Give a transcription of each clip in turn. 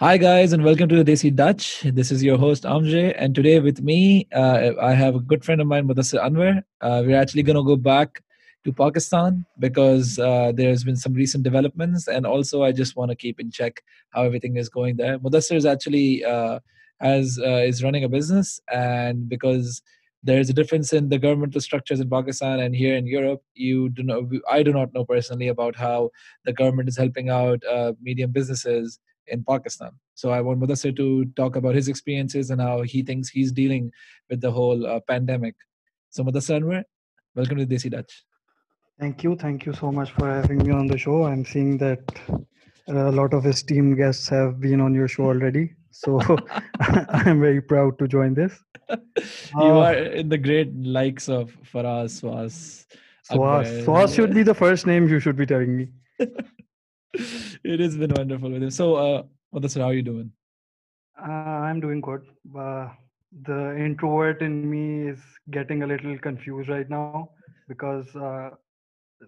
Hi, guys, and welcome to the Desi Dutch. This is your host, Amjay, and today with me, uh, I have a good friend of mine, Mudassir Anwar. Uh, we're actually going to go back to Pakistan because uh, there's been some recent developments, and also I just want to keep in check how everything is going there. Mudassir is actually uh, has uh, is running a business, and because there's a difference in the governmental structures in Pakistan and here in Europe. You do not, I do not know personally about how the government is helping out uh, medium businesses in Pakistan. So I want Mudassir to talk about his experiences and how he thinks he's dealing with the whole uh, pandemic. So Mudassir Anwar, welcome to Desi Dutch. Thank you. Thank you so much for having me on the show. I'm seeing that a lot of esteemed guests have been on your show already. So I'm very proud to join this. you uh, are in the great likes of Faraz Swas. Swas. Swas should be the first name you should be telling me. It has been wonderful with him. So, uh, Mudassir, how are you doing? Uh, I'm doing good. Uh, the introvert in me is getting a little confused right now because, uh,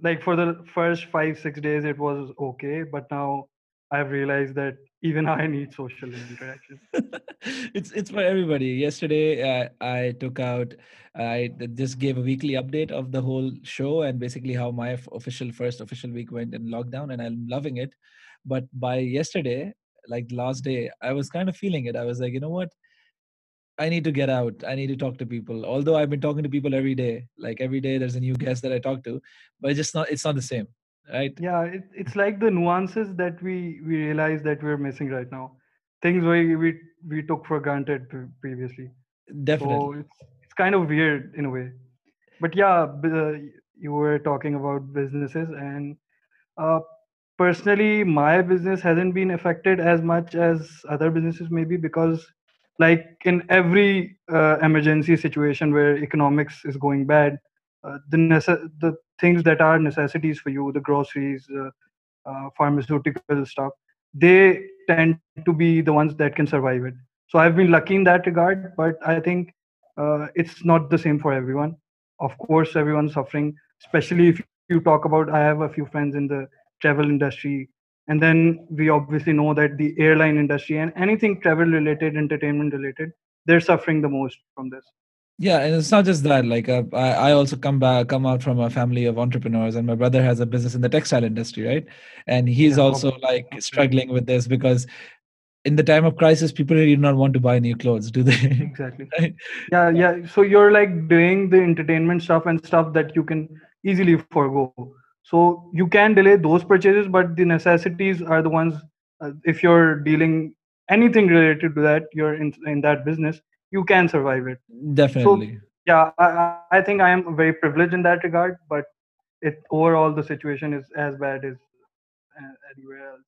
like, for the first five, six days, it was okay. But now I've realized that even I need social interaction. it's it's for everybody. Yesterday, uh, I took out, I just gave a weekly update of the whole show and basically how my official first official week went in lockdown, and I'm loving it. But by yesterday, like last day, I was kind of feeling it. I was like, you know what? I need to get out. I need to talk to people. Although I've been talking to people every day, like every day, there's a new guest that I talk to, but it's just not. It's not the same right. Yeah it, it's like the nuances that we we realize that we're missing right now. Things we we, we took for granted previously. Definitely. so it's, it's kind of weird in a way. But yeah uh, you were talking about businesses and uh, personally my business hasn't been affected as much as other businesses maybe because like in every uh, emergency situation where economics is going bad uh, the nece- the things that are necessities for you, the groceries, uh, uh, pharmaceutical stuff, they tend to be the ones that can survive it. So I've been lucky in that regard, but I think uh, it's not the same for everyone. Of course, everyone's suffering, especially if you talk about. I have a few friends in the travel industry, and then we obviously know that the airline industry and anything travel related, entertainment related, they're suffering the most from this yeah and it's not just that like uh, I, I also come back come out from a family of entrepreneurs and my brother has a business in the textile industry right? And he's yeah, also like struggling with this because in the time of crisis people really do not want to buy new clothes do they? Exactly. Right? yeah yeah. so you're like doing the entertainment stuff and stuff that you can easily forego so you can delay those purchases but the necessities are the ones uh, if you're dealing anything related to that you're in, in that business you can survive it. Definitely. so, yeah I, I think i am very privileged in that regard but it overall the situation is as bad as uh, anywhere else.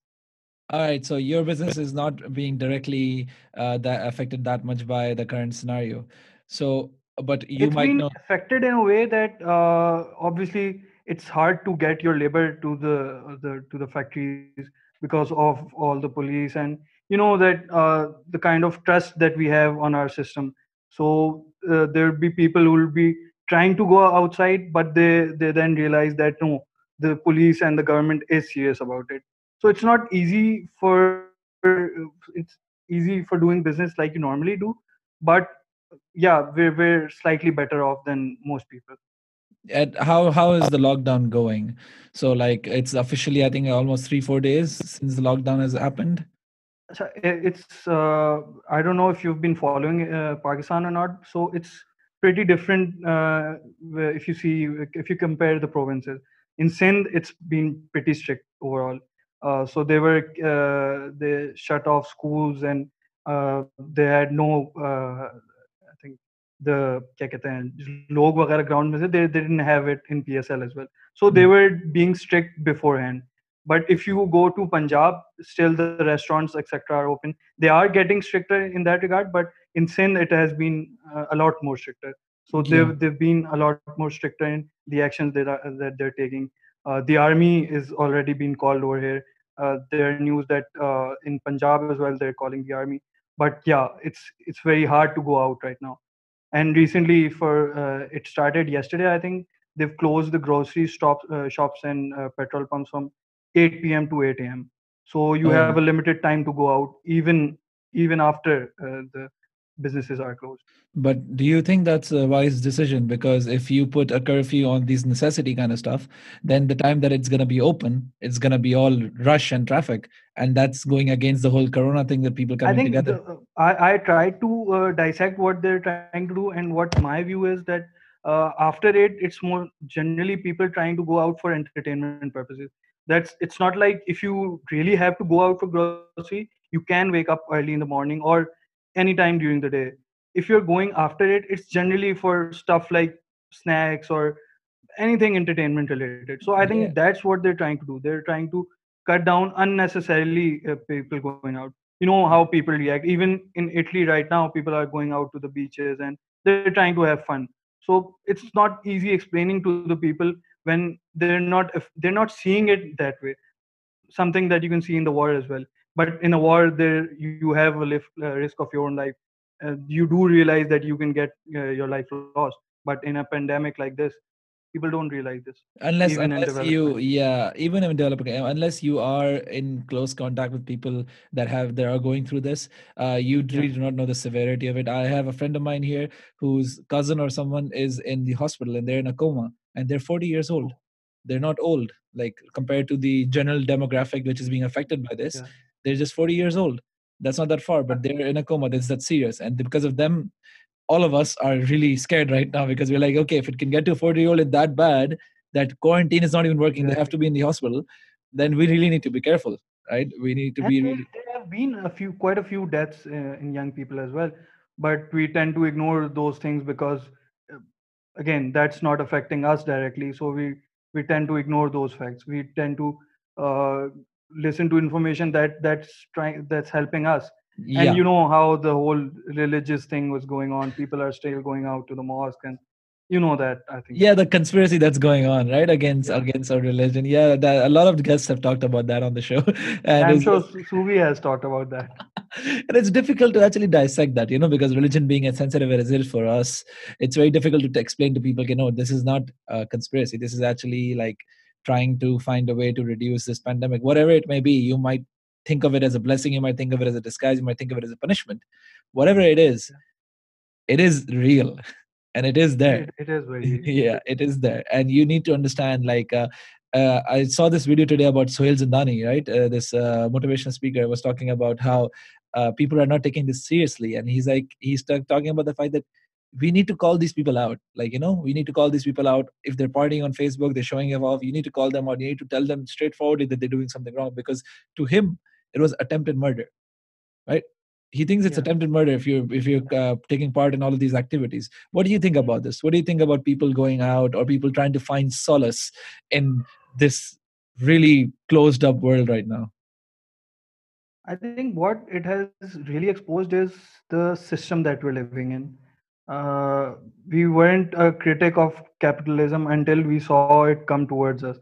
All right so your business is not being directly uh, that affected that much by the current scenario. So but you it's might been know affected in a way that uh, obviously it's hard to get your labor to the the to the factories because of all the police and you know that uh, the kind of trust that we have on our system. So uh, there will be people who will be trying to go outside but they they then realize that no the police and the government is serious about it. So it's not easy for it's easy for doing business like you normally do but yeah we're, we're slightly better off than most people. At how how is the lockdown going? So like it's officially i think almost three four days since the lockdown has happened it's uh, I don't know if you've been following uh, Pakistan or not. So it's pretty different uh, if you see if you compare the provinces. In Sindh, it's been pretty strict overall. Uh, so they were uh, they shut off schools and uh, they had no I think the क्या कहते हैं लोग वगैरह ground में से they, they didn't have it in PSL as well. So they hmm. were being strict beforehand but if you go to punjab still the restaurants etc are open. They are getting stricter in that regard but in sindh it has been uh, a lot more stricter. So yeah. they've they've been a lot more stricter in the actions that are, that they're taking. Uh, the army is already been called over here. Uh, there are news that uh, in punjab as well they're calling the army. But yeah it's it's very hard to go out right now. And recently for uh, it started yesterday i think they've closed the grocery stop, uh, shops and petrol pumps from 8 p.m. to 8 a.m. so you Oh. have a limited time to go out even even after uh, the businesses are closed But do you think that's a wise decision? Because if you put a curfew on these necessity kind of stuff, then the time that it's going to be open, it's going to be all rush and traffic, and that's going against the whole Corona thing that people I coming think together. the, I, I try to uh, dissect what they're trying to do, and what my view is that uh, after it, it's more generally people trying to go out for entertainment purposes. That's it's not like if you really have to go out for grocery, you can wake up early in the morning or anytime during the day. If you're going after it, it's generally for stuff like snacks or anything entertainment related. So I think Yeah. that's what they're trying to do. They're trying to cut down unnecessarily uh, people going out. You know how people react. Even in Italy right now, people are going out to the beaches and they're trying to have fun. So it's not easy explaining to the people when they're not if they're not seeing it that way. Something that you can see in the war as well. But in a war, there you have a lift, uh, risk of your own life. Uh, you do realize that you can get uh, your life lost. But in a pandemic like this, people don't realize this unless unless you yeah even in developing uh, unless you are in close contact with people that have that are going through this uh you Yeah. really do not know the severity of it i have a friend of mine here whose cousin or someone is in the hospital and they're in a coma and they're 40 years old they're not old like compared to the general demographic which is being affected by this Yeah. they're just 40 years old that's not that far but they're in a coma that's that serious and because of them all of us are really scared right now because we're like, okay, if it can get to a 40 year old, that bad that quarantine is not even working, they have to be in the hospital, then we really need to be careful, right? We need to And be there, really. there have been a few, quite a few deaths uh, in young people as well. But we tend to ignore those things because, again, that's not affecting us directly. So we we tend to ignore those facts. We tend to uh, listen to information that that's trying that's helping us. And you know how the whole religious thing was going on. People are still going out to the mosque, and you know that. I think. Yeah, the conspiracy that's going on, right? Against Yeah. against our religion. Yeah, that, a lot of guests have talked about that on the show. And I'm sure Suvi has talked about that. and it's difficult to actually dissect that, you know, because religion being as sensitive as it is for us, it's very difficult to t- explain to people, you know, this is not a conspiracy. This is actually like trying to find a way to reduce this pandemic, whatever it may be. You might think of it as a blessing, you might think of it as a disguise, you might think of it as a punishment. Whatever it is, it is real and it is there. It, it is very. yeah it is there. And you need to understand like uh, uh, i saw this video today about sohail zindani right? Uh, this uh, motivational speaker was talking about how uh, people are not taking this seriously. And he's like he's ta- talking about the fact that we need to call these people out. Like you know we need to call these people out. If they're partying on facebook they're showing off. You need to call them out. You need to tell them straightforwardly that they're doing something wrong because to him it was attempted murder right he thinks it's Yeah. attempted murder if you're if you're uh, taking part in all of these activities what do you think about this what do you think about people going out or people trying to find solace in this really closed up world right now I think what it has really exposed is the system that we're living in. Uh, we weren't a critic of capitalism until we saw it come towards us.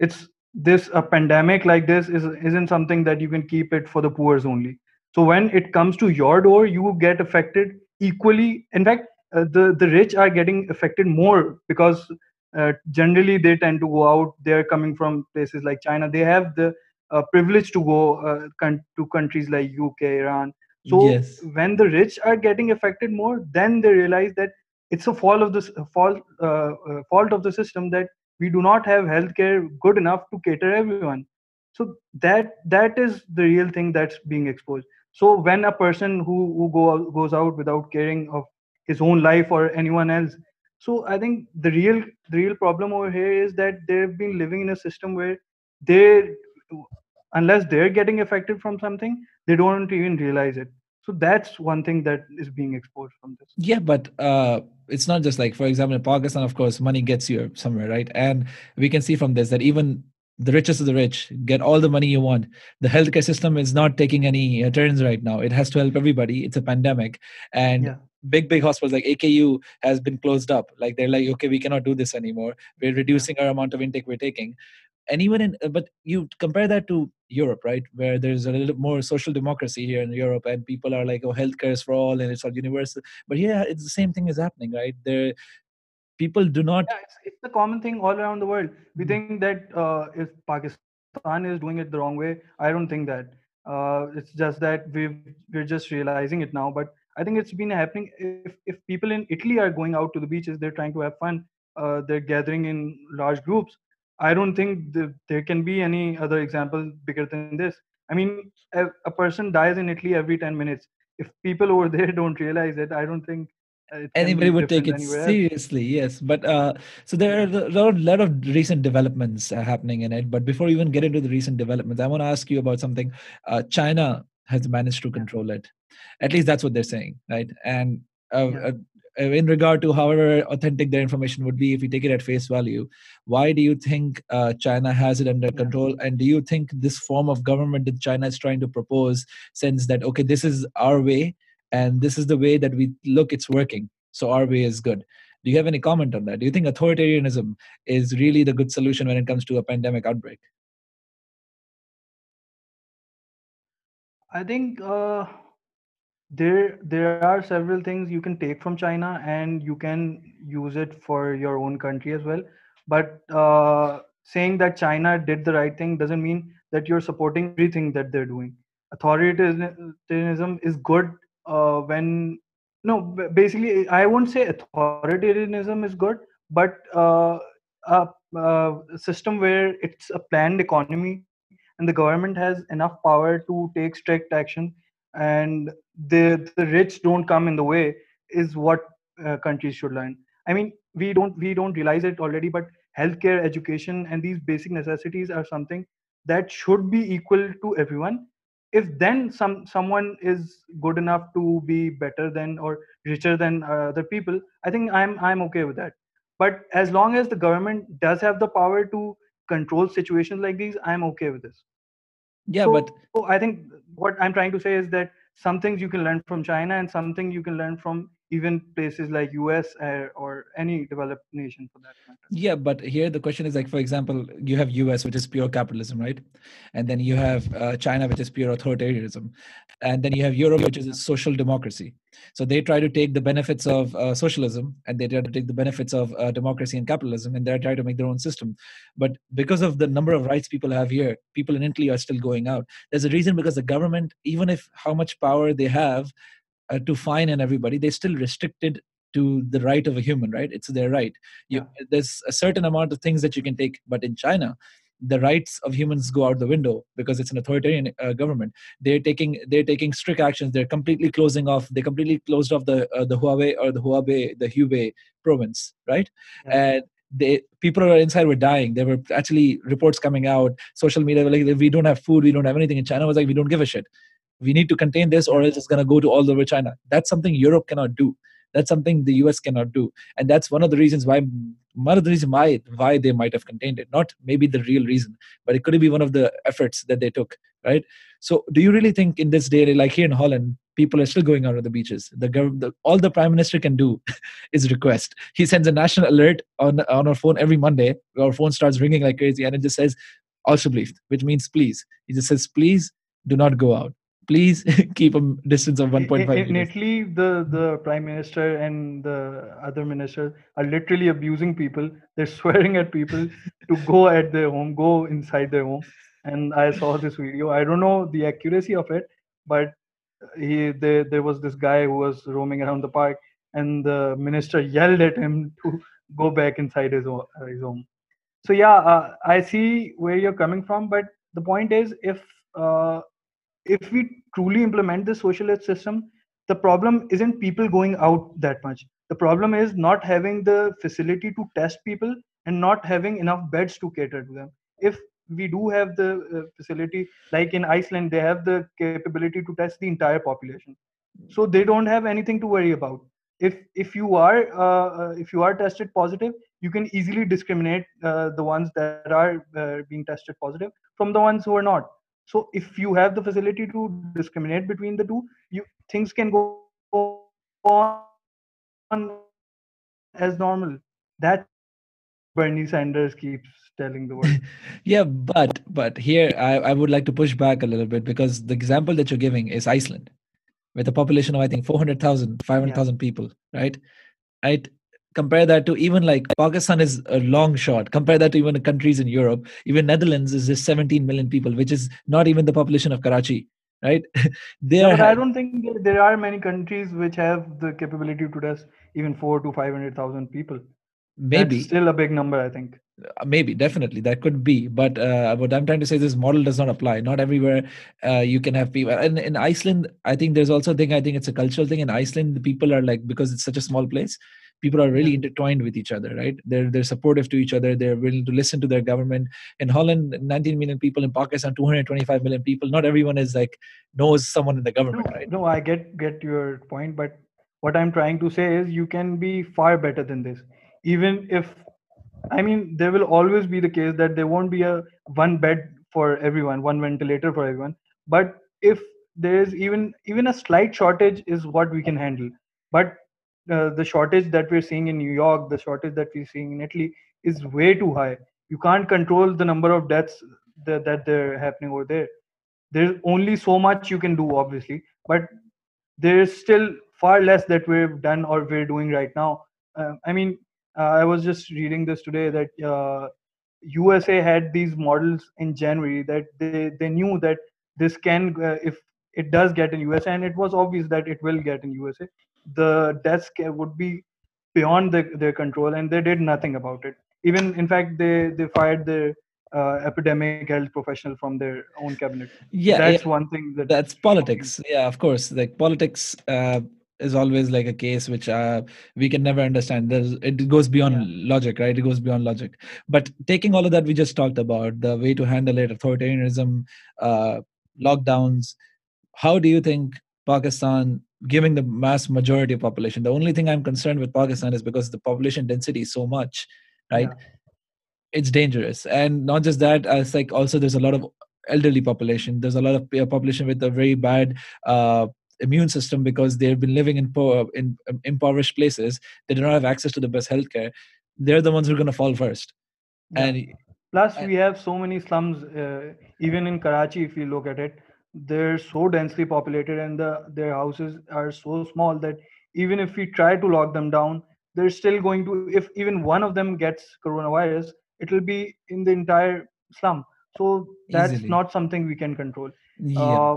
It's this a pandemic like this is isn't something that you can keep it for the poor's only. So when it comes to your door, you get affected equally. In fact, uh, the the rich are getting affected more because uh, generally they tend to go out. They're coming from places like China. They have the uh, privilege to go uh, con- to countries like UK, Iran. So yes when the rich are getting affected more, then they realize that it's a fault of this fault uh, uh, fault of the system that we do not have healthcare good enough to cater everyone. So that that is the real thing that's being exposed. So when a person who who go goes out without caring of his own life or anyone else, so I think the real the real problem over here is that they've been living in a system where they unless they're getting affected from something they don't even realize it. So that's one thing that is being exposed from this. Yeah but uh it's not just like for example in pakistan of course money gets you somewhere right? And we can see from this that even the richest of the rich. Get all the money you want. The healthcare system is not taking any uh, turns right now. It has to help everybody. It's a pandemic. And yeah. big big hospitals like aku has been closed up. Like they're like okay we cannot do this anymore. We're reducing our amount of intake we're taking. Anyone in uh, but you compare that to europe right? Where there's a little more social democracy here in europe and people are like oh healthcare is for all and it's all universal. But yeah it's the same thing is happening right? There people do not yeah it's, it's a common thing all around the world we think that uh, if pakistan is doing it the wrong way. I don't think that. Uh, it's just that we we're just realizing it now. But I think it's been happening. If if people in Italy are going out to the beaches, they're trying to have fun. Uh, they're gathering in large groups. I don't think the, there can be any other example bigger than this. I mean, a, a, person dies in Italy every 10 minutes. If people over there don't realize it, I don't think anybody would take it seriously yes but uh, so there are a lot of recent developments uh, happening in it but before we even get into the recent developments i want to ask you about something uh, china has managed to control it. At least that's what they're saying right? And uh, yeah. Uh, in regard to however authentic their information would be if you take it at face value why do you think uh, china has it under yeah. control? And do you think this form of government that china is trying to propose sense that okay this is our way and this is the way that we look it's working. So our way is good. Do you have any comment on that? Do you think authoritarianism is really the good solution when it comes to a pandemic outbreak? I think uh, there there are several things you can take from china and you can use it for your own country as well. But uh, saying that china did the right thing doesn't mean that you're supporting everything that they're doing. Authoritarianism is good uh, when no basically i won't say authoritarianism is good but uh, a, a, system where it's a planned economy and the government has enough power to take strict action and the the rich don't come in the way is what uh, countries should learn. I mean we don't we don't realize it already but healthcare education and these basic necessities are something that should be equal to everyone if then some someone is good enough to be better than or richer than uh, other people i think i'm i'm okay with that. But as long as the government does have the power to control situations like these i'm okay with this. Yeah so, but so i think what i'm trying to say is that some things you can learn from china and something you can learn from even places like us or, or any developed nation for that matter. Yeah but here the question is like for example you have us which is pure capitalism right? And then you have uh, china which is pure authoritarianism. And then you have europe which is social democracy. So they try to take the benefits of uh, socialism and they try to take the benefits of uh, democracy and capitalism and they're trying to make their own system. But because of the number of rights people have here people in italy are still going out. There's a reason because the government even if how much power they have uh, to fine and everybody they're still restricted to the right of a human right? It's their right. You, yeah. there's a certain amount of things that you can take but in china the rights of humans go out the window because it's an authoritarian uh, government. They're taking they're taking strict actions. They're completely closing off they completely closed off the uh, the huawei or the huawei the hubei province right? Yeah. and they people are inside were dying. There were actually reports coming out social media were like we don't have food we don't have anything in china. Was like we don't give a shit we need to contain this or else it's going to go to all over china. That's something europe cannot do. That's something the us cannot do. And that's one of the reasons why one of the reasons why why they might have contained it. Not maybe the real reason but it could be one of the efforts that they took right? So do you really think in this day like here in holland people are still going out on the beaches? The government all the prime minister can do is request. He sends a national alert on on our phone every monday. Our phone starts ringing like crazy and it just says alsjeblieft which means please. He just says please do not go out please keep a distance of 1.5 in, in italy the the prime minister and the other ministers are literally abusing people. They're swearing at people to go at their home go inside their home. And i saw this video. I don't know the accuracy of it but he there, there was this guy who was roaming around the park and the minister yelled at him to go back inside his, his home. So yeah uh, i see where you're coming from but the point is if uh, if we truly implement the socialist system, the problem isn't people going out that much. The problem is not having the facility to test people and not having enough beds to cater to them. If we do have the uh, facility, like in Iceland, they have the capability to test the entire population, so they don't have anything to worry about. If if you are uh, uh if you are tested positive, you can easily discriminate uh, the ones that are uh, being tested positive from the ones who are not so if you have the facility to discriminate between the two you things can go on as normal. That bernie sanders keeps telling the world. Yeah but but here I, I would like to push back a little bit because the example that you're giving is iceland with a population of i think 400000 500000 yeah. people right? Right compare that to even like pakistan is a long shot. Compare that to even countries in europe. Even netherlands is just 17 million people which is not even the population of karachi right? They but i don't think there are many countries which have the capability to test even 4 to 500000 people. Maybe. That's still a big number i think. Uh, maybe definitely. That could be but uh, what i'm trying to say is this model does not apply. Not everywhere uh, you can have people. And in iceland i think there's also a thing i think it's a cultural thing. In iceland the people are like because it's such a small place people are really intertwined with each other right? They're they're supportive to each other. They're willing to listen to their government. In holland 19 million people in pakistan 225 million people. Not everyone is like knows someone in the government no, right? no i get get your point but what i'm trying to say is you can be far better than this. Even if I mean, there will always be the case that there won't be a one bed for everyone, one ventilator for everyone. But if there is even even a slight shortage is what we can handle. But uh, the shortage that we're seeing in New York, the shortage that we're seeing in Italy is way too high. You can't control the number of deaths that, that they're happening over there. There's only so much you can do, obviously, but there's still far less that we've done or we're doing right now. Uh, I mean, uh, I was just reading this today that uh, USA had these models in January that they, they knew that this can uh, if it does get in USA and it was obvious that it will get in USA the deaths would be beyond the, their control and they did nothing about it even in fact they they fired the uh, epidemic health professional from their own cabinet yeah that's yeah. one thing that that's politics yeah of course like politics uh, is always like a case which uh, we can never understand. There's, it goes beyond yeah. logic, right? It goes beyond logic. But taking all of that we just talked about, the way to handle it, authoritarianism, uh, lockdowns, how do you think Pakistan, giving the mass majority of population, the only thing I'm concerned with Pakistan is because the population density is so much, right? Yeah. It's dangerous, and not just that. It's like also there's a lot of elderly population. There's a lot of population with a very bad uh, immune system because they've been living in poor, in um, impoverished places. They do not have access to the best healthcare. They're the ones who are going to fall first. Yeah. And plus, and, we have so many slums. Uh, even in Karachi, if you look at it, they're so densely populated, and the, their houses are so small that even if we try to lock them down, they're still going to. If even one of them gets coronavirus, it will be in the entire slum. So that's Easily. not something we can control. Yeah. Uh,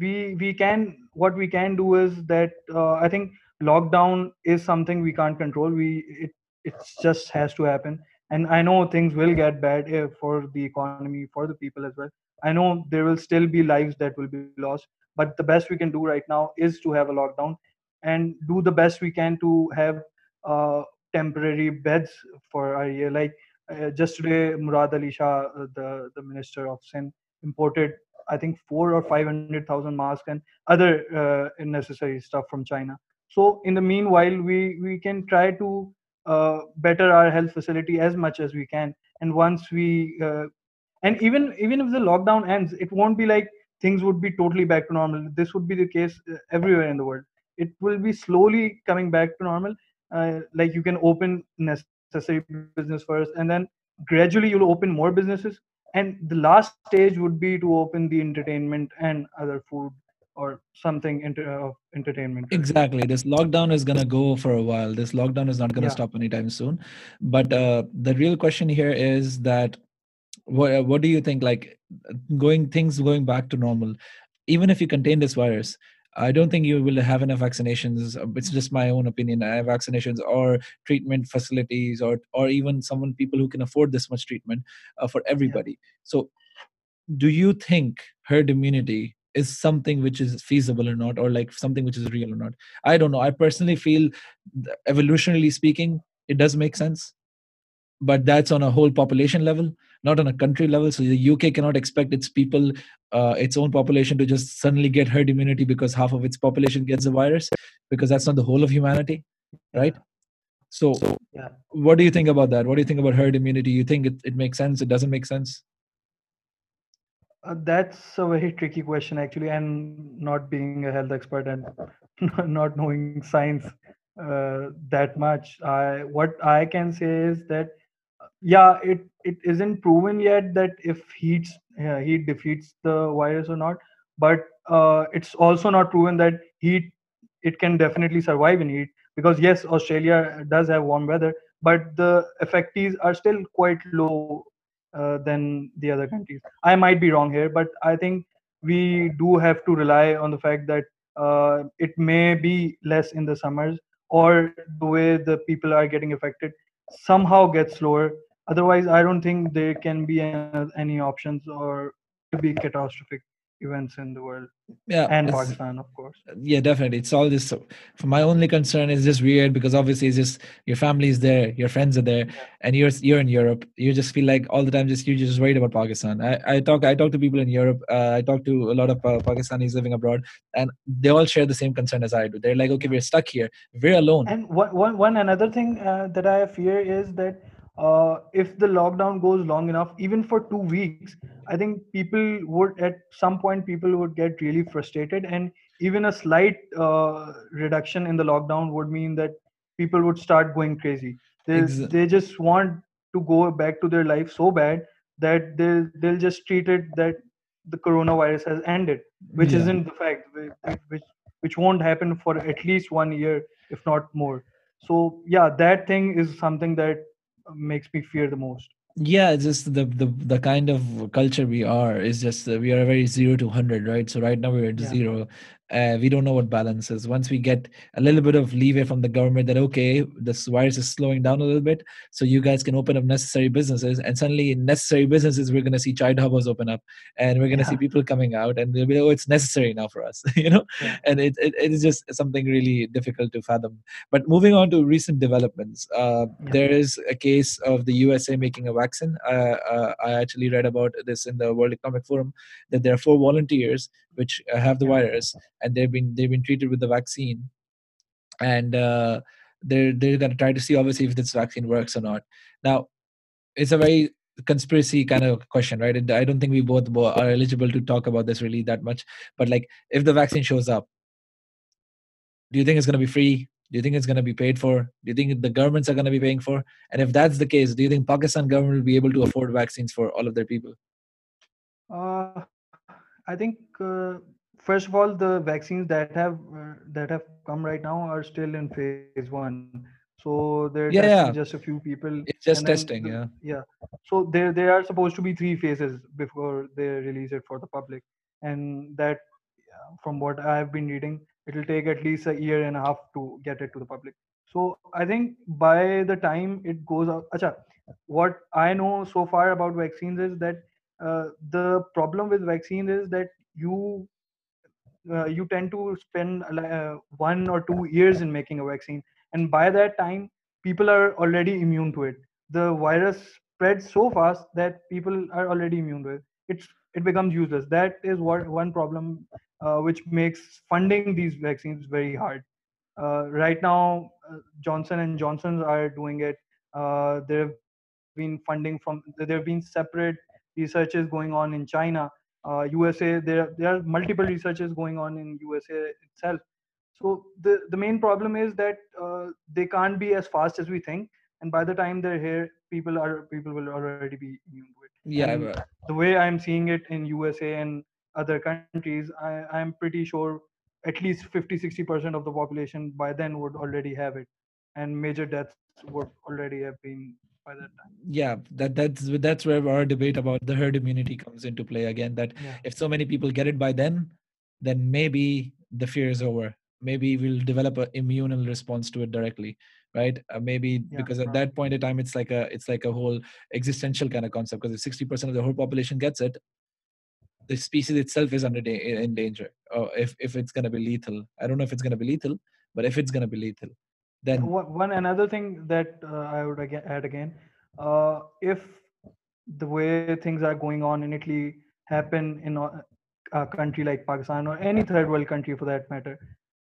we we can what we can do is that uh, i think lockdown is something we can't control we it it just has to happen and i know things will get bad uh, for the economy for the people as well i know there will still be lives that will be lost but the best we can do right now is to have a lockdown and do the best we can to have uh, temporary beds for our year like uh, just today murad ali shah uh, the the minister of Sindh imported I think four or five hundred thousand masks and other uh, necessary stuff from China. So in the meanwhile, we we can try to uh, better our health facility as much as we can. And once we uh, and even even if the lockdown ends, it won't be like things would be totally back to normal. This would be the case uh, everywhere in the world. It will be slowly coming back to normal. Uh, like you can open necessary business first, and then gradually you'll open more businesses and the last stage would be to open the entertainment and other food or something inter- of entertainment exactly this lockdown is going to go for a while this lockdown is not going to yeah. stop anytime soon but uh, the real question here is that what, what do you think like going things going back to normal even if you contain this virus I don't think you will have enough vaccinations. It's just my own opinion. I have vaccinations or treatment facilities, or or even someone people who can afford this much treatment uh, for everybody. Yeah. So, do you think herd immunity is something which is feasible or not, or like something which is real or not? I don't know. I personally feel, evolutionarily speaking, it does make sense, but that's on a whole population level not on a country level. So the UK cannot expect its people, uh, its own population, to just suddenly get herd immunity because half of its population gets the virus, because that's not the whole of humanity, right? So, yeah. what do you think about that? What do you think about herd immunity? You think it, it makes sense? It doesn't make sense? Uh, that's a very tricky question, actually, and not being a health expert and not knowing science uh, that much. I what I can say is that yeah it it isn't proven yet that if heat uh, heat defeats the virus or not but uh, it's also not proven that heat it can definitely survive in heat because yes australia does have warm weather but the effecties are still quite low uh, than the other countries. I might be wrong here but i think we do have to rely on the fact that uh, it may be less in the summers or the way the people are getting affected somehow gets slower otherwise i don't think there can be any, options or to be catastrophic events in the world. Yeah and pakistan of course. Yeah definitely. It's all this for my only concern is just weird because obviously it's just your family is there your friends are there Yeah. and you're you're in europe. You just feel like all the time just you're just worried about pakistan. I, I talk i talk to people in europe uh, i talk to a lot of uh, pakistanis living abroad and they all share the same concern as i do. They're like okay we're stuck here. We're alone. And one, one, one another thing uh, that I fear is that uh, if the lockdown goes long enough, even for two weeks, I think people would at some point people would get really frustrated, and even a slight uh, reduction in the lockdown would mean that people would start going crazy. They Ex- they just want to go back to their life so bad that they they'll just treat it that the coronavirus has ended, which yeah isn't the fact, which which won't happen for at least one year if not more. So yeah, that thing is something that makes me fear the most. yeah it's just the, the the kind of culture we are is just uh, we are very zero to 100 right so right now we're at Yeah. zero uh, we don't know what balance is once we get a little bit of leeway from the government that okay this virus is slowing down a little bit so you guys can open up necessary businesses and suddenly in necessary businesses we're going to see child harbors open up and we're going to see people coming out and they'll be oh it's necessary now for us you know Yeah. and it, it, it is just something really difficult to fathom but moving on to recent developments, uh, Yeah. there is a case of the USA making a vaccine. Uh, uh, I actually read about this in the World Economic Forum that there are four volunteers which uh, have the virus and they've been they've been treated with the vaccine, and uh, they're they're going to try to see obviously if this vaccine works or not. Now, it's a very conspiracy kind of question, right? And I don't think we both are eligible to talk about this really that much. But like, if the vaccine shows up do you think it's going to be free do you think it's going to be paid for do you think the governments are going to be paying for and if that's the case do you think pakistan government will be able to afford vaccines for all of their people Uh, I think uh, first of all, the vaccines that have uh, that have come right now are still in phase one. So they're yeah yeah just a few people, it's just testing the, yeah yeah. So there there are supposed to be three phases before they release it for the public, and that from what I have been reading, it'll take at least a year and a half to get it to the public. So I think by the time it goes out, acha, what I know so far about vaccines is that uh, the problem with vaccine is that you uh, you tend to spend uh, one or two years in making a vaccine. And by that time people are already immune to it. The virus spreads so fast that people are already immune to it. It's it becomes useless. That is what one problem uh, which makes funding these vaccines very hard. Uh, right now uh, johnson and johnson's are doing it. Uh, there have been funding from there have been separate researches going on in china uh, USA, there there are multiple researches going on in USA itself. So the the main problem is that uh, they can't be as fast as we think, and by the time they're here, people are people will already be immune to it. yeah but- the way I'm seeing it in USA and other countries, I I'm pretty sure at least 50 60 percent of the population by then would already have it, and major deaths would already have been by that time. yeah that that's that's where our debate about the herd immunity comes into play again that Yeah. if so many people get it by then then maybe the fear is over. Maybe we'll develop an immune response to it directly right? Uh, maybe Yeah, because at that point in time it's like a it's like a whole existential kind of concept because if 60% of the whole population gets it the species itself is under da- in danger. Or if if it's going to be lethal. I don't know if it's going to be lethal but if it's going to be lethal then one another thing that uh, I would aga add again, uh, if the way things are going on in Italy happen in a, a country like Pakistan or any third world country for that matter,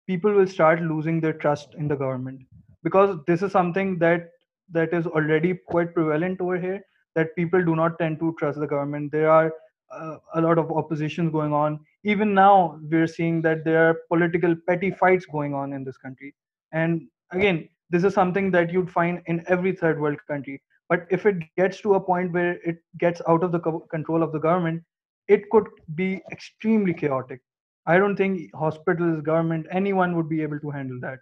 people will start losing their trust in the government. Because this is something that that is already quite prevalent over here that people do not tend to trust the government. There are uh, a lot of oppositions going on. Even now we're seeing that there are political petty fights going on in this country. And again this is something that you'd find in every third world country. But if it gets to a point where it gets out of the co- control of the government it could be extremely chaotic. I don't think hospitals, government, anyone would be able to handle that.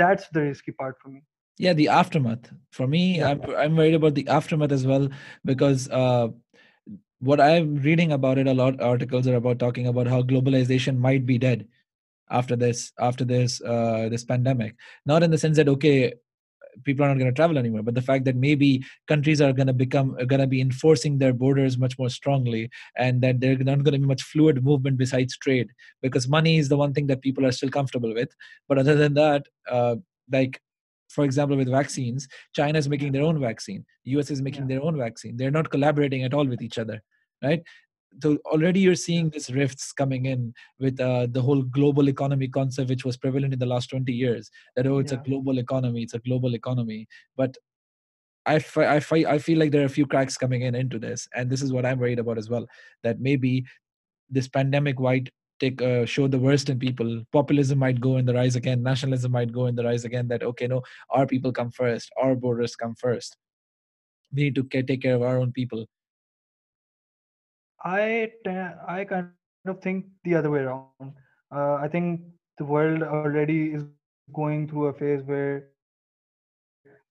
that's the risky part for me. Yeah the aftermath. For me Yeah. I'm, I'm worried about the aftermath as well because uh, what i'm reading about it a lot articles are about talking about how globalization might be dead after this after this uh, this pandemic. Not in the sense that okay people are not going to travel anymore but the fact that maybe countries are going to become going to be enforcing their borders much more strongly and that there's not going to be much fluid movement besides trade because money is the one thing that people are still comfortable with. But other than that uh, like for example with vaccines china is making their own vaccine. Us is making Yeah. their own vaccine. They're not collaborating at all with each other right so already you're seeing these rifts coming in with uh, the whole global economy concept which was prevalent in the last 20 years that oh it's a global economy it's a global economy. But I, fi- I, fi- I feel like there are a few cracks coming in into this and this is what i'm worried about as well that maybe this pandemic might take uh, show the worst in people. Populism might go in the rise again nationalism might go in the rise again that okay no our people come first our borders come first. We need to take care of our own people I I kind of think the other way around. Uh, I think the world already is going through a phase where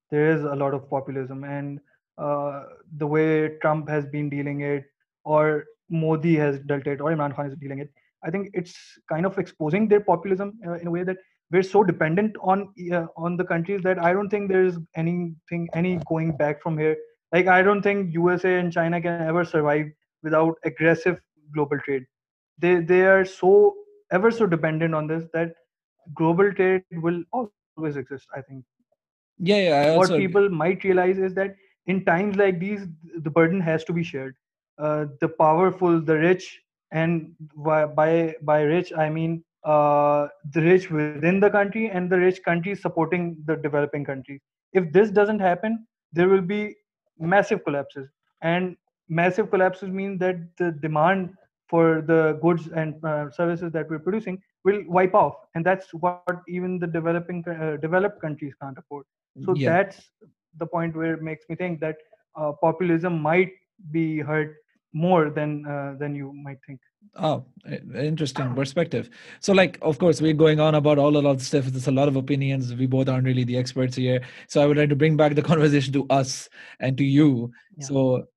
there is a lot of populism, and uh, the way Trump has been dealing it, or Modi has dealt it, or Imran Khan is dealing it. I think it's kind of exposing their populism uh, in a way that we're so dependent on uh, on the countries that I don't think there is anything any going back from here. Like I don't think USA and China can ever survive without aggressive global trade. They they are so ever so dependent on this that global trade will always exist. I think yeah, yeah I what people might realize is that in times like these, the burden has to be shared. Uh, the powerful, the rich, and by by, by rich I mean uh, the rich within the country and the rich countries supporting the developing countries. If this doesn't happen, there will be massive collapses, and massive collapses mean that the demand for the goods and uh, services that we're producing will wipe off, and that's what even the developing uh, developed countries can't afford so yeah that's the point where it makes me think that uh, populism might be hurt more than uh, than you might think Oh, interesting perspective. So, like, of course, we're going on about all a lot of stuff. There's a lot of opinions. We both aren't really the experts here. So, I would like to bring back the conversation to us and to you. Yeah. So,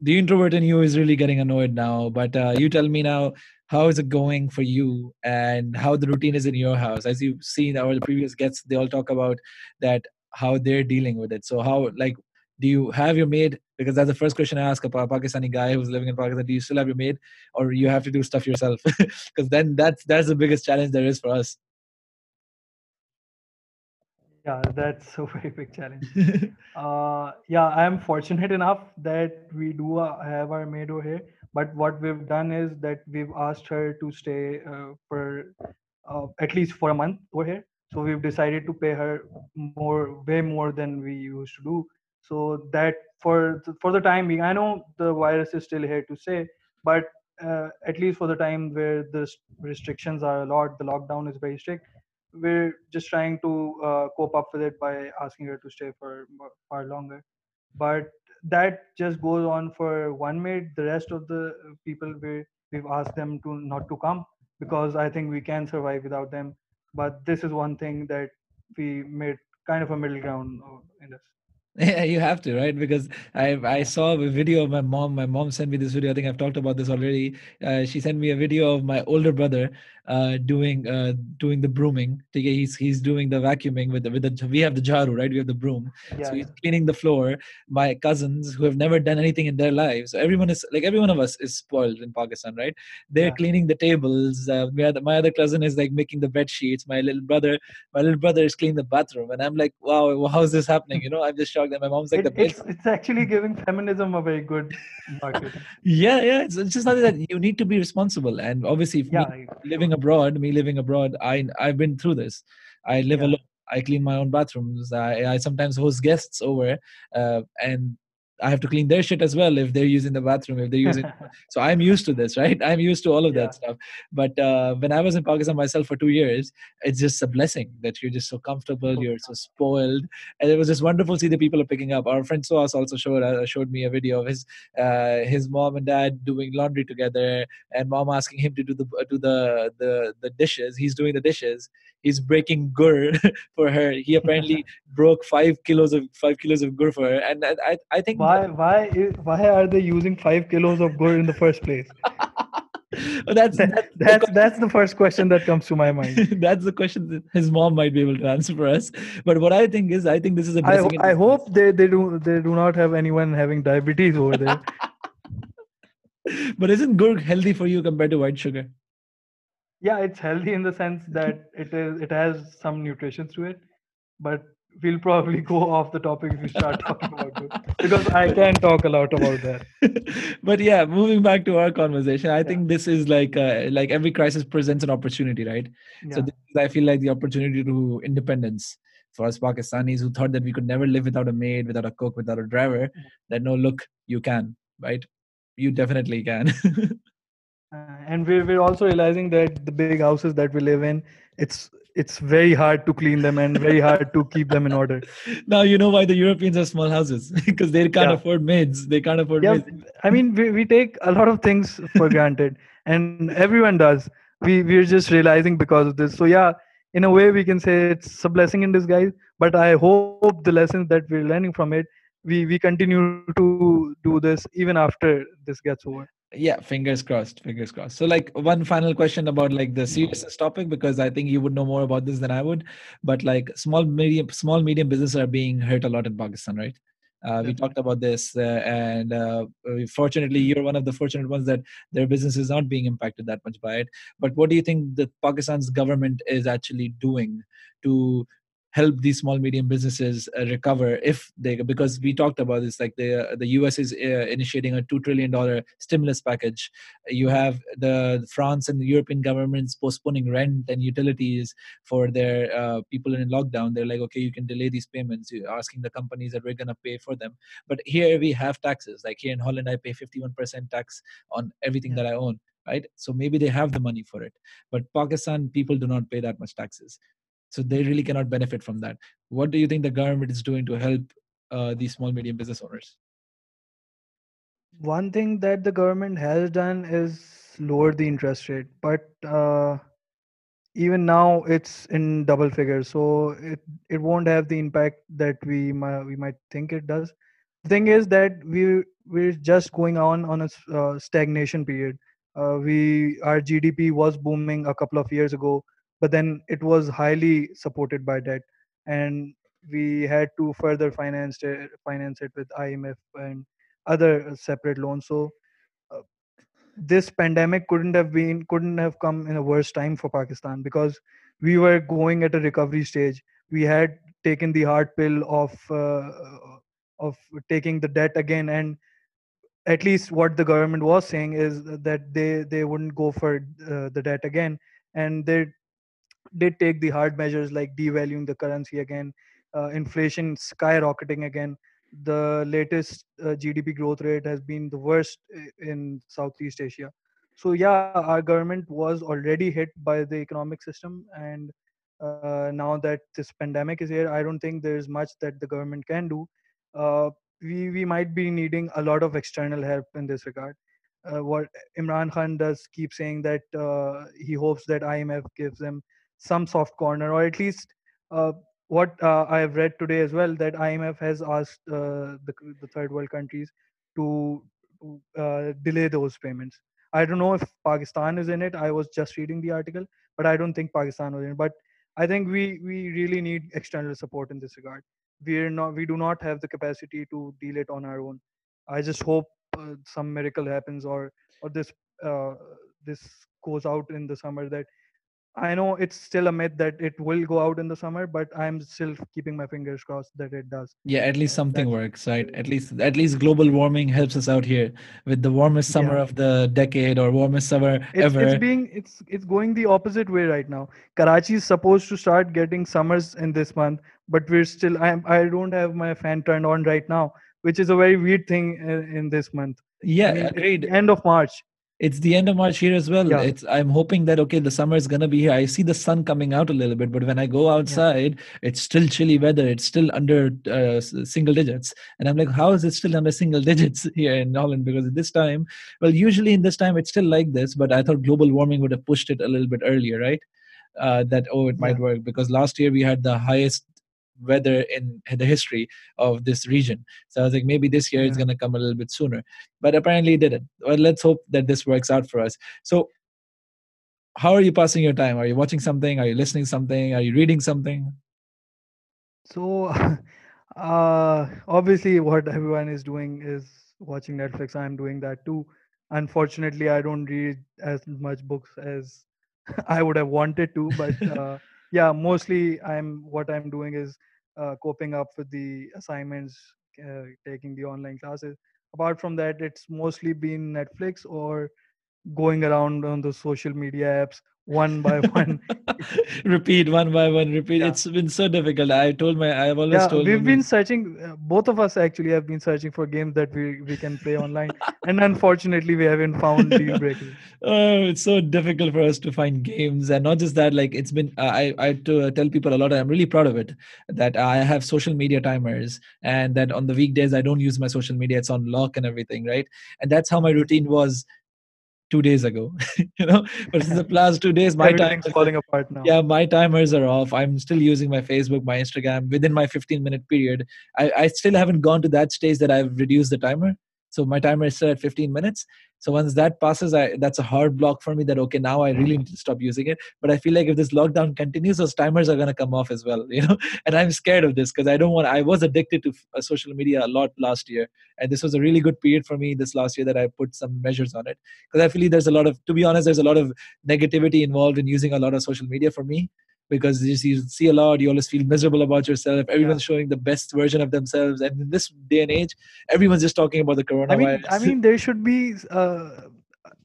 the introvert in you is really getting annoyed now. But uh, you tell me now, how is it going for you and how the routine is in your house? As you've seen our previous guests, they all talk about that, how they're dealing with it. So, how, like, do you have your maid? Because that's the first question I ask a Pakistani guy who's living in Pakistan. Do you still have your maid? or you have to do stuff yourself because then that's that's the biggest challenge there is for us yeah that's a very big challenge. Uh, yeah i am fortunate enough that we do uh, have our maid over here but what we've done is that we've asked her to stay uh, for uh, at least for a month over here. So we've decided to pay her more way more than we used to do. So that for for the time being i know the virus is still here to stay but uh, at least for the time where the restrictions are a lot the lockdown is very strict we're just trying to uh, cope up with it by asking her to stay for far longer but that just goes on for one maid the rest of the uh, people we we've asked them to not to come because i think we can survive without them but this is one thing that we made kind of a middle ground in this Yeah, you have to, right? Because I I saw a video of my mom. My mom sent me this video. I think I've talked about this already. Uh, she sent me a video of my older brother uh, doing uh, doing the brooming. He's he's doing the vacuuming with the with the we have the jaru, right? We have the broom. So yeah he's cleaning the floor. My cousins who have never done anything in their lives. So everyone is like every one of us is spoiled in Pakistan, right? They're yeah cleaning the tables. Uh, my, other, my other cousin is like making the bed sheets. My little brother my little brother is cleaning the bathroom and i'm like wow how is this happening you know i'm just shocked that my mom's like it, the it's it's actually giving feminism a very good market yeah yeah it's, it's just not that you need to be responsible and obviously yeah living abroad me living abroad i i've been through this. I live Yeah. alone. I clean my own bathrooms. I, I sometimes host guests over uh, and I have to clean their shit as well if they're using the bathroom, if they're using. so I'm used to this, right? I'm used to all of Yeah. that stuff. But uh, when I was in Pakistan myself for two years, it's just a blessing that you're just so comfortable, you're so spoiled, and it was just wonderful to see the people are picking up. Our friend Soas also showed uh, showed me a video of his uh, his mom and dad doing laundry together, and mom asking him to do the do the the the dishes. He's doing the dishes. He's breaking gur for her. He apparently broke five kilos of five kilos of gur for her, and I I, I think why why why are they using five kilos of gur in the first place? that's That- that's that's that's the first question that comes to my mind. that's the question that his mom might be able to answer for us. But what I think is, I think this is a I, ho- I hope they, they do they do not have anyone having diabetes over there. But isn't gur healthy for you compared to white sugar? Yeah, it's healthy in the sense that it is it has some nutrition to it, but we'll probably go off the topic if we start talking about it because I can talk a lot about that. but yeah, moving back to our conversation, I Yeah. think this is like uh, like every crisis presents an opportunity, right? So Yeah. this is, I feel like the opportunity to independence for us Pakistanis who thought that we could never live without a maid, without a cook, without a driver. That no, look, you can, right? You definitely can. Uh, and we're we're also realizing that the big houses that we live in, it's it's very hard to clean them and very hard to keep them in order. now you know why the Europeans have small houses because they can't Yeah. afford maids. They can't afford Yeah, maids. I mean we, we take a lot of things for granted, and everyone does. We we're just realizing because of this. So yeah, in a way we can say it's a blessing in disguise. But I hope the lessons that we're learning from it, we we continue to do this even after this gets over. Yeah fingers crossed fingers crossed. So like one final question about like the seriousness topic because i think you would know more about this than i would. But like small medium small medium businesses are being hurt a lot in pakistan right? Uh, we talked about this uh, and uh, fortunately you're one of the fortunate ones that their business is not being impacted that much by it. But what do you think that pakistan's government is actually doing to help these small medium businesses uh, recover if they because we talked about this like the the US is uh, initiating a 2 trillion dollar stimulus package. You have the France and the European governments postponing rent and utilities for their uh, people in lockdown. They're like okay you can delay these payments. You're asking the companies that we're going to pay for them. But here we have taxes. Like here in Holland I pay 51% tax on everything Yeah. that I own right? So maybe they have the money for it. But Pakistan people do not pay that much taxes so they really cannot benefit from that what do you think the government is doing to help uh, these small medium business owners One thing that the government has done is lower the interest rate, but uh, even now it's in double figures, so it it won't have the impact that we might we might think it does. The thing is that we we're just going on on a uh, stagnation period. Uh, we our GDP was booming a couple of years ago, but then it was highly supported by debt, and we had to further finance it, finance it with IMF and other separate loans. So uh, this pandemic couldn't have been couldn't have come in a worse time for Pakistan because we were going at a recovery stage. We had taken the hard pill of uh, of taking the debt again, and at least what the government was saying is that they they wouldn't go for uh, the debt again, and they did take the hard measures like devaluing the currency again, uh, inflation skyrocketing again. The latest uh, GDP growth rate has been the worst in Southeast Asia. So yeah, our government was already hit by the economic system, and uh, now that this pandemic is here, I don't think there's much that the government can do. Uh, we we might be needing a lot of external help in this regard. Uh, what Imran Khan does keep saying that uh, he hopes that IMF gives them some soft corner or at least uh, what uh, i have read today as well that imf has asked uh, the, the third world countries to, uh, delay those payments. I don't know if pakistan is in it. I was just reading the article but i don't think pakistan was in it. But i think we we really need external support in this regard. We're not we do not have the capacity to deal it on our own. I just hope uh, some miracle happens or or this uh, this goes out in the summer that I know it's still a myth that it will go out in the summer, but I'm still keeping my fingers crossed that it does. yeah at least something That's- works right at least at least global warming helps us out here with the warmest summer Yeah. of the decade or warmest summer It's, ever it's being it's it's going the opposite way right now. Karachi is supposed to start getting summers in this month, but we're still I I don't have my fan turned on right now, which is a very weird thing in, in this month. Yeah, I mean, agreed. End of March. It's the end of March here as well. Yeah. It's I'm hoping that okay, the summer is gonna be here. I see the sun coming out a little bit, but when I go outside, it's still chilly weather. It's still under uh, single digits, and I'm like, how is it still under single digits here in Holland? Because at this time, well, usually in this time it's still like this, but I thought global warming would have pushed it a little bit earlier, right? Uh, that oh, it might Yeah. work because last year we had the highest weather in the history of this region. So I was like, maybe this year it's Yeah. gonna come a little bit sooner but apparently it didn't. Well, let's hope that this works out for us. So, how are you passing your time? Are you watching something? Are you listening something? Are you reading something? So, uh, obviously, what everyone is doing is watching Netflix. I'm doing that too. Unfortunately, I don't read as much books as I would have wanted to, but uh, yeah, mostly I'm what I'm doing is uh, coping up with the assignments, uh, taking the online classes. Apart from that, it's mostly been Netflix or going around on the social media apps one by one repeat one by one. Repeat. Yeah. It's been so difficult. I told my. I've always yeah told. we've been searching uh, both of us actually have been searching for games that we we can play online and unfortunately we haven't found deal breakers oh, it's so difficult for us to find games, and not just that. Like it's been, uh, I I to tell people a lot. I'm really proud of it that I have social media timers, and that on the weekdays I don't use my social media. It's on lock and everything, right? And that's how my routine was two days ago. you know, but since the last two days, my time falling apart now. Yeah my timers are off. I'm still using my facebook my instagram. Within my 15 minute period I, I still haven't gone to that stage that i've reduced the timer so my timer is still at 15 minutes. So once that passes I, that's a hard block for me that okay now i really need to stop using it. But i feel like if this lockdown continues those timers are going to come off as well you know? And i'm scared of this because i don't want i was addicted to uh, social media a lot last year. And this was a really good period for me this last year that i put some measures on it. Because i feel like there's a lot of to be honest there's a lot of negativity involved in using a lot of social media for me because you see, you see a lot you always feel miserable about yourself. Everyone's showing the best version of themselves. And in this day and age everyone's just talking about the coronavirus i mean i mean there should be uh,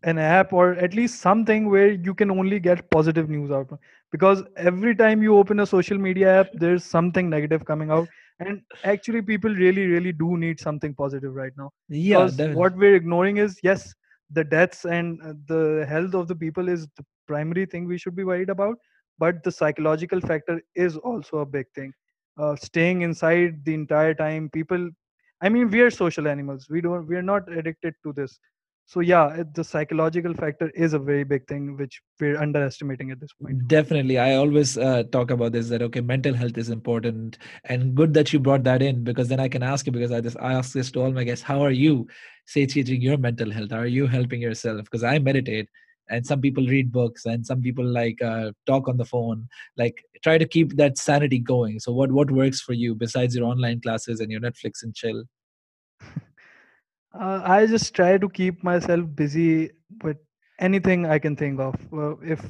an app or at least something where you can only get positive news out. Because every time you open a social media app there's something negative coming out. And actually people really really do need something positive right now. Yeah because definitely. what we're ignoring is yes the deaths and uh, the health of the people is the primary thing we should be worried about but the psychological factor is also a big thing uh, staying inside the entire time people i mean we are social animals we don't we are not addicted to this so yeah the psychological factor is a very big thing which we're underestimating at this point Definitely. I always uh, talk about this that, okay, mental health is important and good that you brought that in because then I can ask you because I just I ask this to all my guests, how are you satiating your mental health? Are you helping yourself? Because I meditate and some people read books and some people like uh, talk on the phone, like try to keep that sanity going. So what, what works for you besides your online classes and your Netflix and chill? uh, i just try to keep myself busy with anything i can think of if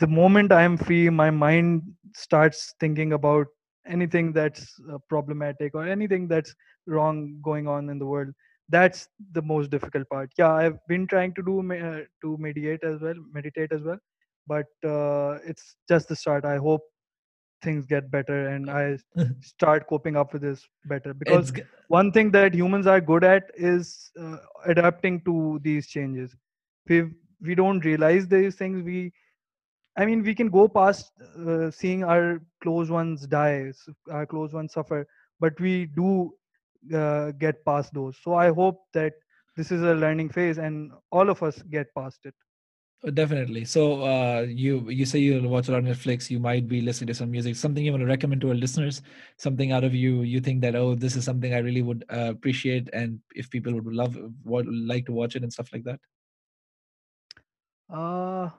the moment i am free my mind starts thinking about anything that's uh, problematic or anything that's wrong going on in the world that's the most difficult part. Yeah i've been trying to do uh, to mediate as well meditate as well but uh, it's just the start. I hope things get better and i start coping up with this better because It's one thing that humans are good at is uh, adapting to these changes. We we don't realize these things. We i mean we can go past uh, seeing our close ones die our close ones suffer but we do uh, get past those so i hope that this is a learning phase and all of us get past it Oh, Definitely. So uh, you you say you watch a lot of Netflix. You might be listening to some music. Something you want to recommend to our listeners? Something out of you you think that oh this is something I really would uh, appreciate, and if people would love would like to watch it and stuff like that. Uh,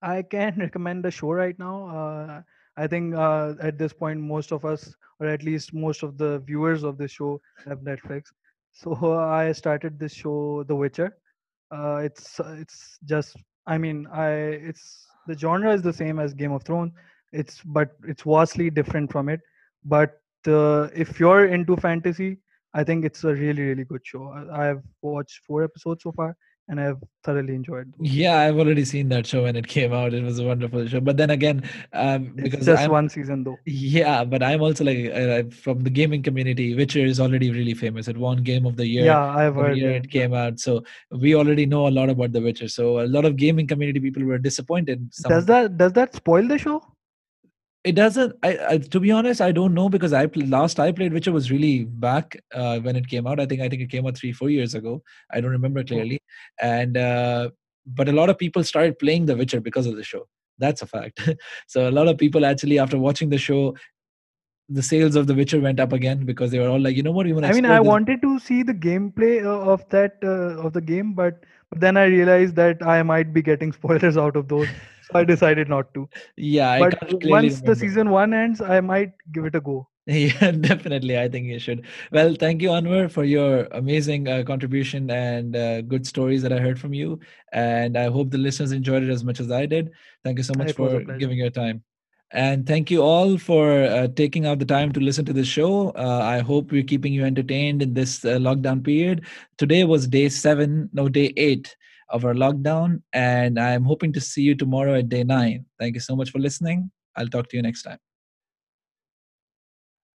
I can recommend a show right now. Uh, I think uh, at this point, most of us, or at least most of the viewers of this show, have Netflix. So I started this show, The Witcher. Uh, it's it's just, I mean, I it's the genre is the same as Game of Thrones. It's but it's vastly different from it. But uh, if you're into fantasy, I think it's a really really good show. I've watched four episodes so far and I've thoroughly enjoyed. Those. Yeah, I've already seen that show when it came out. It was a wonderful show. But then again, um, it's because just I'm, one season though. Yeah, but I'm also like uh, from the gaming community. Witcher is already really famous. It won Game of the Year. Yeah, I've heard. Year it came out, so we already know a lot about the Witcher. So a lot of gaming community people were disappointed. Does that does that spoil the show? It doesn't I, I, to be honest i don't know because i last i played witcher was really back uh, when it came out. I think i think it came out three four years ago. I don't remember oh. clearly. And uh, but a lot of people started playing the witcher because of the show. That's a fact. So a lot of people actually after watching the show the sales of the witcher went up again because they were all like you know what? You want i mean i this? wanted to see the gameplay uh, of that uh, of the game but but then i realized that i might be getting spoilers out of those so I decided not to. Yeah, but once remember. the season one ends, I might give it a go. Yeah, definitely. I think you should. Well, thank you, Anwar, for your amazing uh, contribution and uh, good stories that I heard from you. And I hope the listeners enjoyed it as much as I did. Thank you so much for giving your time. And thank you all for uh, taking out the time to listen to the show. Uh, I hope we're keeping you entertained in this uh, lockdown period. Today was day seven, no, day eight of our lockdown. And I'm hoping to see you tomorrow at day nine. Thank you so much for listening. I'll talk to you next time.